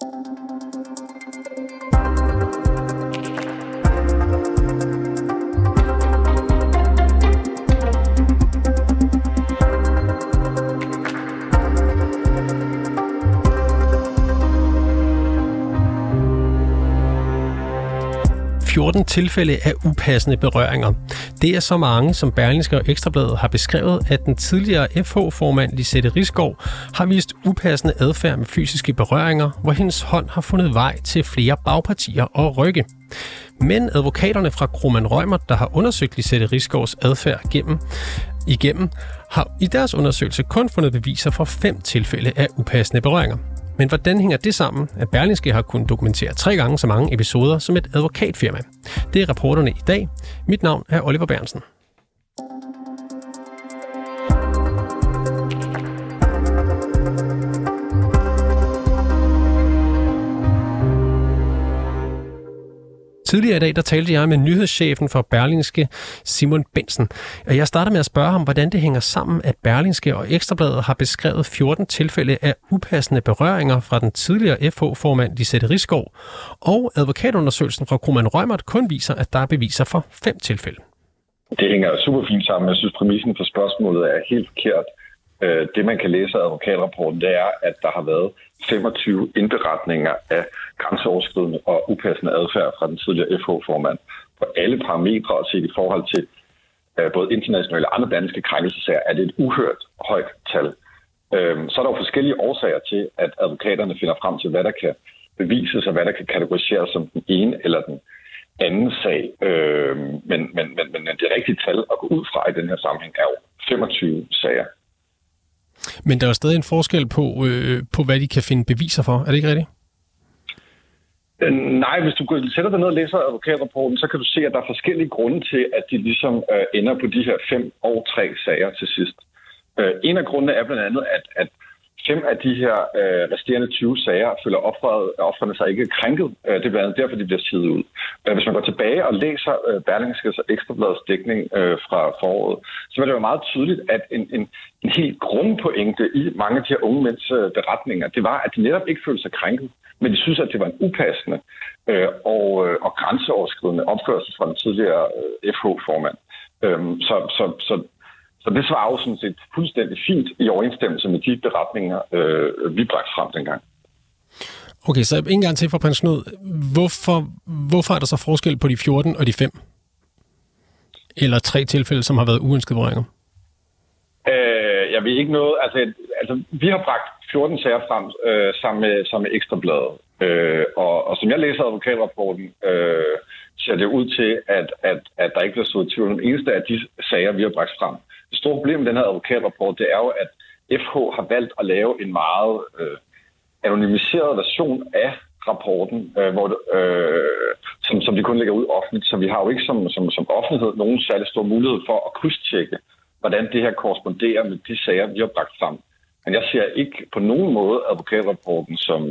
Música 14 tilfælde af upassende berøringer. Det er så mange, som Berlingske og Ekstrabladet har beskrevet, at den tidligere FH-formand Lisette Risgaard har vist upassende adfærd med fysiske berøringer, hvor hendes hånd har fundet vej til flere bagpartier og rygge. Men advokaterne fra Kroman Rømer, der har undersøgt Lisette Risgaards adfærd gennem, igennem, har i deres undersøgelse kun fundet beviser for fem tilfælde af upassende berøringer. Men hvordan hænger det sammen, at Berlingske har kunnet dokumentere tre gange så mange episoder som et advokatfirma? Det er rapporterne i dag. Mit navn er Oliver Bernsen. Tidligere i dag, der talte jeg med nyhedschefen for Berlingske, Simon Bensen. Og jeg starter med at spørge ham, hvordan det hænger sammen, at Berlingske og Ekstrabladet har beskrevet 14 tilfælde af upassende berøringer fra den tidligere FH-formand Lisette Rigsgaard, og advokatundersøgelsen fra Kroman Rømert kun viser, at der er beviser for fem tilfælde. Det hænger super fint sammen. Jeg synes, præmissen for spørgsmålet er helt forkert. Øh, det, man kan læse af advokatrapporten, det er, at der har været 25 indberetninger af grænseoverskridende og upassende adfærd fra den tidligere FH-formand på alle parametre set i forhold til øh, både internationale og andre danske krænkelsesager, er det et uhørt højt tal. Øhm, så er der jo forskellige årsager til, at advokaterne finder frem til, hvad der kan bevises og hvad der kan kategoriseres som den ene eller den anden sag. Øhm, men, men, men, men det rigtige tal at gå ud fra i den her sammenhæng er jo 25 sager. Men der er stadig en forskel på, øh, på, hvad de kan finde beviser for. Er det ikke rigtigt? Øh, nej, hvis du sætter dig ned og læser advokatrapporten, så kan du se, at der er forskellige grunde til, at de ligesom øh, ender på de her fem og tre sager til sidst. Øh, en af grundene er blandt andet, at, at fem af de her øh, resterende 20 sager føler offeret, offrene sig ikke krænket. Øh, det er blandt andet derfor, de bliver sidet ud. Øh, hvis man går tilbage og læser øh, Berlingskes og Ekstrabladets dækning øh, fra foråret, så var det jo meget tydeligt, at en, en, en helt grundpointe i mange af de her unge mænds øh, beretninger, det var, at de netop ikke følte sig krænket, men de synes, at det var en upassende øh, og, øh, og grænseoverskridende opførsel fra den tidligere øh, FH-formand. Øh, så, så, så så det svarer jo sådan set fuldstændig fint i overensstemmelse med de beretninger, øh, vi bragte frem dengang. Okay, så en gang til for prins Knud. Hvorfor, hvorfor er der så forskel på de 14 og de 5? Eller tre tilfælde, som har været uønskede berøringer? Øh, jeg ved ikke noget. Altså, altså, vi har bragt 14 sager frem øh, sammen, med, sammen med Ekstrabladet. Øh, og, og som jeg læser advokatrapporten, øh, ser det ud til, at, at, at der ikke bliver stået tvivl om eneste af de sager, vi har bragt frem. Det store problem med den her advokatrapport, det er jo, at FH har valgt at lave en meget øh, anonymiseret version af rapporten, øh, hvor det, øh, som, som de kun lægger ud offentligt. Så vi har jo ikke som, som, som offentlighed nogen særlig stor mulighed for at krydstjekke, hvordan det her korresponderer med de sager, vi har bragt frem. Men jeg ser ikke på nogen måde advokatrapporten som,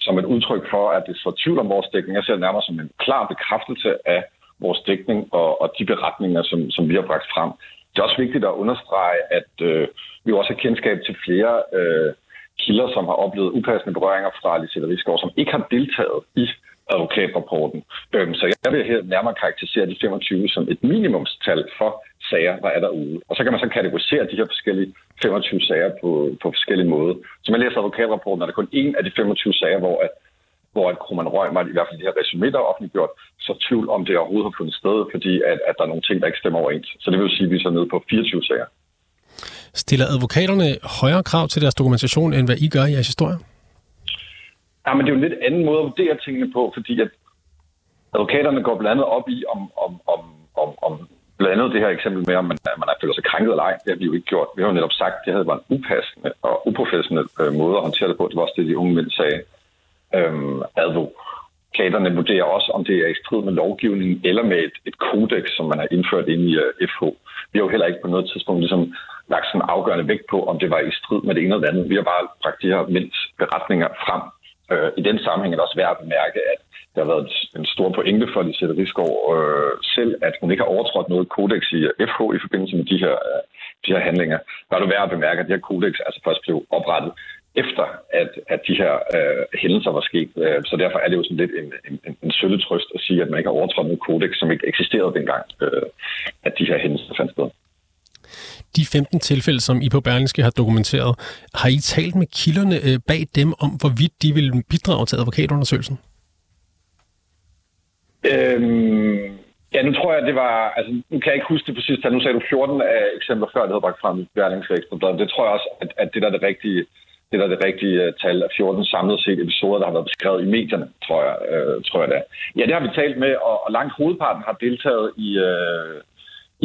som et udtryk for, at det står tvivl om vores dækning. Jeg ser det nærmere som en klar bekræftelse af vores dækning og, og de beretninger, som, som vi har bragt frem. Det er også vigtigt at understrege, at øh, vi også har kendskab til flere øh, kilder, som har oplevet upassende berøringer fra Lisette Rigsgaard, som ikke har deltaget i advokatrapporten. Øhm, så jeg vil her nærmere karakterisere de 25 som et minimumstal for sager, der er derude. Og så kan man så kategorisere de her forskellige 25 sager på, på forskellige måder. Så man læser advokatrapporten, er der kun en af de 25 sager, hvor at hvor at Kroman Røgmart, i hvert fald de her resumé, der er offentliggjort, så tvivl om det overhovedet har fundet sted, fordi at, at der er nogle ting, der ikke stemmer overens. Så det vil sige, at vi er så nede på 24 sager. Stiller advokaterne højere krav til deres dokumentation, end hvad I gør i jeres historie? Ja, men det er jo en lidt anden måde at vurdere tingene på, fordi at advokaterne går blandt andet op i, om, om, om, om, om blandt andet det her eksempel med, om man, man er føler sig krænket eller ej. Det har vi jo ikke gjort. Vi har jo netop sagt, at det havde været en upassende og uprofessionel øh, måde at håndtere det på. Det var også det, de unge mænd sagde. Øhm, advokaterne vurderer også, om det er i strid med lovgivningen eller med et, et kodex, som man har indført ind i øh, FH. Vi har jo heller ikke på noget tidspunkt ligesom lagt sådan afgørende vægt på, om det var i strid med det ene eller andet. Vi har bare bragt de her mænds beretninger frem. Øh, I den sammenhæng er det også værd at bemærke, at der har været en stor pointe for Lisette Rigsgaard øh, selv, at hun ikke har overtrådt noget kodex i FH i forbindelse med de her, øh, de her handlinger. Der er det værd at bemærke, at det her kodex altså først blev oprettet efter at, at de her øh, hændelser var sket. Øh, så derfor er det jo sådan lidt en, en, en sølle trøst at sige, at man ikke har overtrådt en kodex, som ikke eksisterede dengang, øh, at de her hændelser fandt sted. De 15 tilfælde, som I på Berlingske har dokumenteret, har I talt med kilderne øh, bag dem om, hvorvidt de vil bidrage til advokatundersøgelsen? Øhm, ja, nu tror jeg, det var... Altså, nu kan jeg ikke huske det præcis. Nu sagde du 14 af eksempler før, det havde bragt frem i Berlingske Det tror jeg også, at, at det der er det rigtige det der er det rigtige øh, tal af 14 samlet set episoder, der har været beskrevet i medierne, tror jeg, øh, tror jeg det er. Ja, det har vi talt med, og, og langt hovedparten har deltaget i, øh,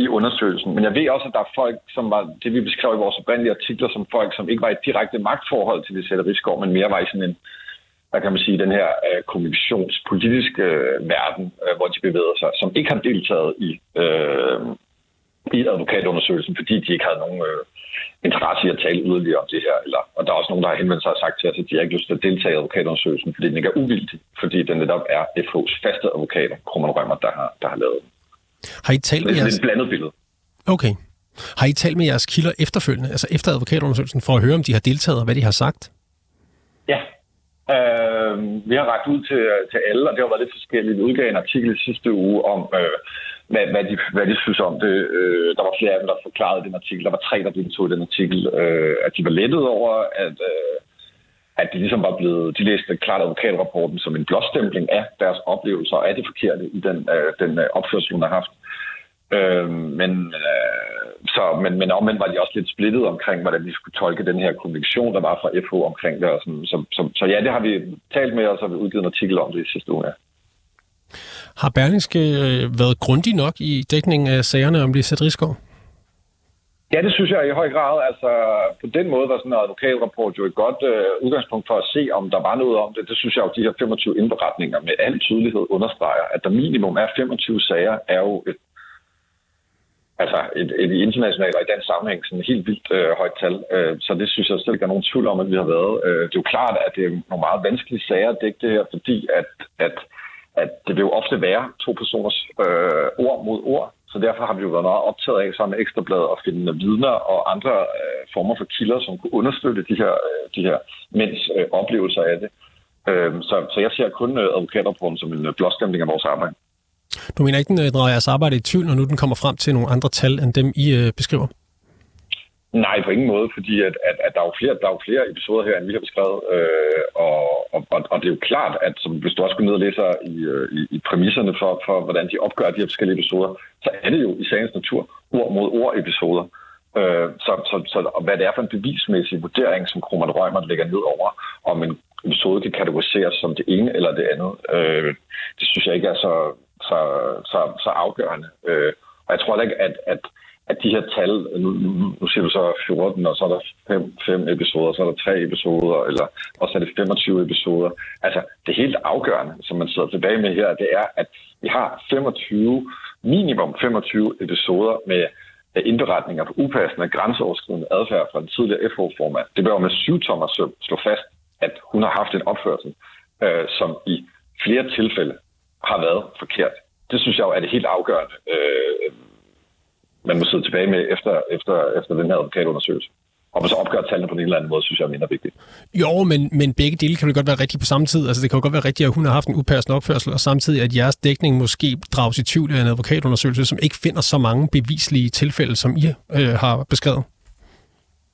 i undersøgelsen. Men jeg ved også, at der er folk, som var, det vi beskrev i vores oprindelige artikler, som folk, som ikke var i et direkte magtforhold til Lisette Rigsgaard, men mere var i sådan en, hvad kan man sige, den her øh, kommunikationspolitiske øh, verden, øh, hvor de bevæger sig, som ikke har deltaget i, øh, i advokatundersøgelsen, fordi de ikke havde nogen øh, interesse i at tale yderligere om det her. Eller, og der er også nogen, der har henvendt sig og sagt til os, at de har ikke lyst til at deltage i advokatundersøgelsen, fordi den ikke er uvildig, fordi den netop er FH's faste advokater, Krummernd Rømmer, der har, der har lavet den. Har I talt med jeres... Det er et blandet billede. Okay. Har I talt med jeres kilder efterfølgende, altså efter advokatundersøgelsen, for at høre, om de har deltaget og hvad de har sagt? Ja. Øh, vi har ragt ud til, til alle, og det har været lidt forskelligt. Vi udgav en artikel i sidste uge om, øh, hvad, hvad, de, hvad de synes om det. Øh, der var flere af dem, der forklarede den artikel. Der var tre, der deltog i den artikel. Øh, at de var lettet over, at, øh, at de ligesom var blevet... De læste klart advokatrapporten som en blåstempling af deres oplevelser og af det forkerte i den, øh, den øh, opførsel, hun har haft. Øh, men, øh, så, men, men omvendt var de også lidt splittet omkring, hvordan vi skulle tolke den her konvention, der var fra FH omkring det. Og sådan, så, så, så ja, det har vi talt med, og så har vi udgivet en artikel om det i sidste uge. Ja. Har Berlingske øh, været grundig nok i dækningen af sagerne om Lisette Rigsgaard? Ja, det synes jeg i høj grad. Altså, på den måde var sådan en advokatrapport jo et godt øh, udgangspunkt for at se, om der var noget om det. Det synes jeg jo, de her 25 indberetninger med al tydelighed understreger, at der minimum er 25 sager, er jo et, altså et, et internationalt og i den sammenhæng sådan et helt vildt øh, højt tal. Øh, så det synes jeg selv ikke er nogen tvivl om, at vi har været. Øh, det er jo klart, at det er nogle meget vanskelige sager at dække det her, fordi at, at at det vil jo ofte være to personers øh, ord mod ord. Så derfor har vi jo været meget optaget af sammen med Ekstrabladet at finde vidner og andre øh, former for kilder, som kunne understøtte de her, øh, de her mænds øh, oplevelser af det. Øh, så, så jeg ser kun øh, advokatrapporten som en øh, blåstemning af vores arbejde. Du mener ikke, den øh, drager jeres arbejde i tvivl, når nu den kommer frem til nogle andre tal, end dem I øh, beskriver? Nej, på ingen måde, fordi at, at, at der, er jo flere, der er jo flere episoder her, end vi har beskrevet. Øh, og, og, og det er jo klart, at som, hvis du også går ned og læser i, øh, i, i præmisserne for, for, hvordan de opgør de her forskellige episoder, så er det jo i sagens natur ord mod ord episoder. Øh, så, så, så og hvad det er for en bevismæssig vurdering, som Kroman Røgmer lægger ned over, om en episode kan kategoriseres som det ene eller det andet, øh, det synes jeg ikke er så, så, så, så afgørende. Øh, og jeg tror ikke, at, at at de her tal, nu, nu, siger du så 14, og så er der fem, fem episoder, så er der tre episoder, eller også er det 25 episoder. Altså, det helt afgørende, som man sidder tilbage med her, det er, at vi har 25, minimum 25 episoder med indberetninger på upassende grænseoverskridende adfærd fra den tidligere FH-formand. Det bør med syv tommer slå fast, at hun har haft en opførsel, øh, som i flere tilfælde har været forkert. Det synes jeg jo er det helt afgørende. Øh, man må sidde tilbage med efter, efter, efter den her advokatundersøgelse. Og hvis opgør tallene på en eller anden måde, synes jeg er mindre vigtigt. Jo, men, men begge dele kan jo godt være rigtige på samme tid. Altså, det kan jo godt være rigtigt, at hun har haft en upassende opførsel, og samtidig at jeres dækning måske drages i tvivl af en advokatundersøgelse, som ikke finder så mange bevislige tilfælde, som I øh, har beskrevet.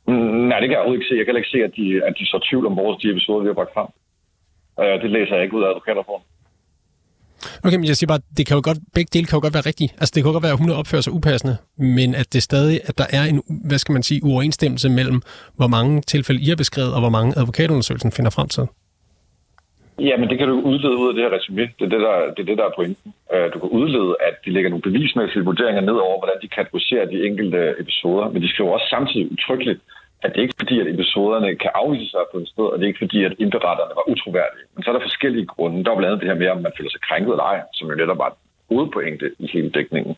Mm, nej, det kan jeg overhovedet ikke se. Jeg kan ikke se, at de, at de så tvivl om vores de episoder, vi har bragt frem. Øh, det læser jeg ikke ud af advokatrapporten. Okay, men jeg siger bare, det kan jo godt, begge dele kan jo godt være rigtige. Altså, det kan jo godt være, at hun opfører sig upassende, men at det stadig, at der er en, hvad skal man sige, uoverensstemmelse mellem, hvor mange tilfælde I har beskrevet, og hvor mange advokatundersøgelsen finder frem til. Ja, men det kan du udlede ud af det her resume. Det er det, der, det er det, der er pointen. Øh, du kan udlede, at de lægger nogle bevismæssige vurderinger ned over, hvordan de kategoriserer de enkelte episoder, men de skriver også samtidig utryggeligt, at det er ikke fordi, at episoderne kan afvise sig på et sted, og det er ikke fordi, at indberetterne var utroværdige. Men så er der forskellige grunde. Der er blandt andet det her med, om man føler sig krænket eller ej, som jo netop var et hovedpointe i hele dækningen.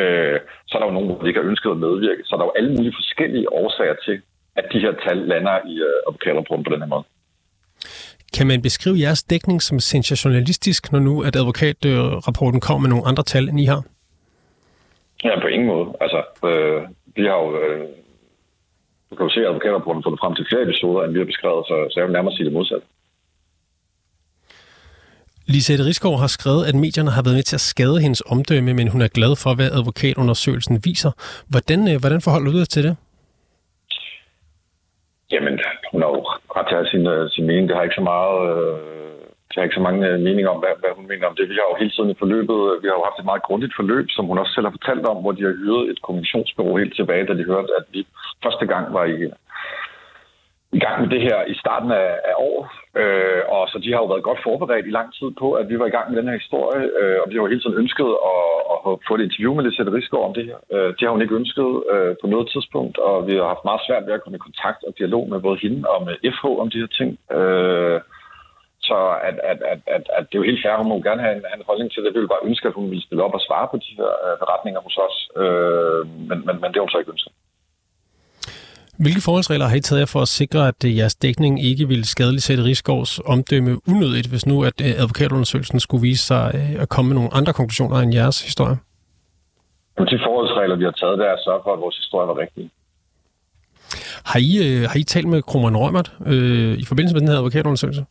Øh, så er der jo nogen, der ikke har ønsket at medvirke. Så er der jo alle mulige forskellige årsager til, at de her tal lander i øh, advokatrapporten på den her måde. Kan man beskrive jeres dækning som sensationalistisk, når nu at advokatrapporten kommer med nogle andre tal, end I har? Ja, på ingen måde. Altså, øh, vi har jo øh, Du kan jo se, at advokatrapporten fundet frem til flere episoder, end vi har beskrevet, så, så jeg vil nærmere sige det modsatte. Lisette Rigsgaard har skrevet, at medierne har været med til at skade hendes omdømme, men hun er glad for, hvad advokatundersøgelsen viser. Hvordan, øh, hvordan forholder du dig til det? Jamen, hun har jo ret til sin, øh, sin mening. Det har ikke så meget... Øh, jeg har ikke så mange øh, meninger om, hvad, hvad hun mener om det. Vi har jo hele tiden i forløbet, øh, vi har jo haft et meget grundigt forløb, som hun også selv har fortalt om, hvor de har hyret et kommunikationsbureau helt tilbage, da de hørte, at vi første gang var i, i gang med det her i starten af, af året. Øh, og så de har jo været godt forberedt i lang tid på, at vi var i gang med den her historie, øh, og vi har jo hele tiden ønsket at, at få et interview med Lisette Rigsgaard om det her. Øh, det har hun ikke ønsket øh, på noget tidspunkt, og vi har haft meget svært ved at komme i kontakt og dialog med både hende og med FH om de her ting. Øh, så at, at, at, at, at det er jo helt fair, hun må gerne have en, have en holdning til det. Vi vil bare ønske, at hun ville stille op og svare på de her øh, beretninger hos os, øh, men, men, men det har hun så ikke ønsket. Hvilke forholdsregler har I taget jer for at sikre, at øh, jeres dækning ikke ville skadeligt sætte Rigsgaards omdømme unødigt, hvis nu at øh, advokatundersøgelsen skulle vise sig at komme med nogle andre konklusioner end jeres historie? De forholdsregler, vi har taget, det er at sørge for, at vores historie var rigtig. Har I, har I talt med Krummernd Rømert øh, i forbindelse med den her advokatundersøgelse?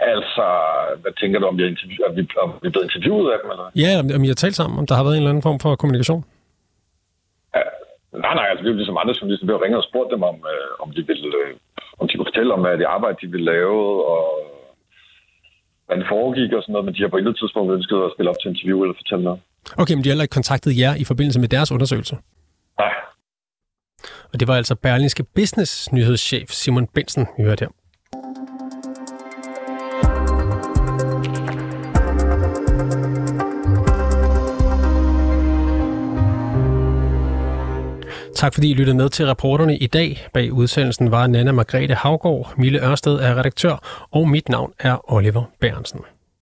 Altså, hvad tænker du, om vi er, interview- er, vi, er vi blevet interviewet af dem? Eller? Ja, om, om I har talt sammen, om der har været en eller anden form for kommunikation? Nej, nej, altså vi er jo ligesom andre journalister, vi har ringet og spurgt dem, om, øh, om, de ville, øh, om de kunne fortælle om, hvad det arbejde, de ville lave, og hvad det foregik og sådan noget, men de har på intet tidspunkt ønsket at stille op til interview eller fortælle noget. Okay, men de har heller ikke kontaktet jer i forbindelse med deres undersøgelse? Nej. Og det var altså Berlingske Business nyhedschef Simon Bensen, vi hørte her. Tak fordi I lyttede med til reporterne i dag. Bag udsendelsen var Nana Margrethe Havgård, Mille Ørsted er redaktør, og mit navn er Oliver Bærensen.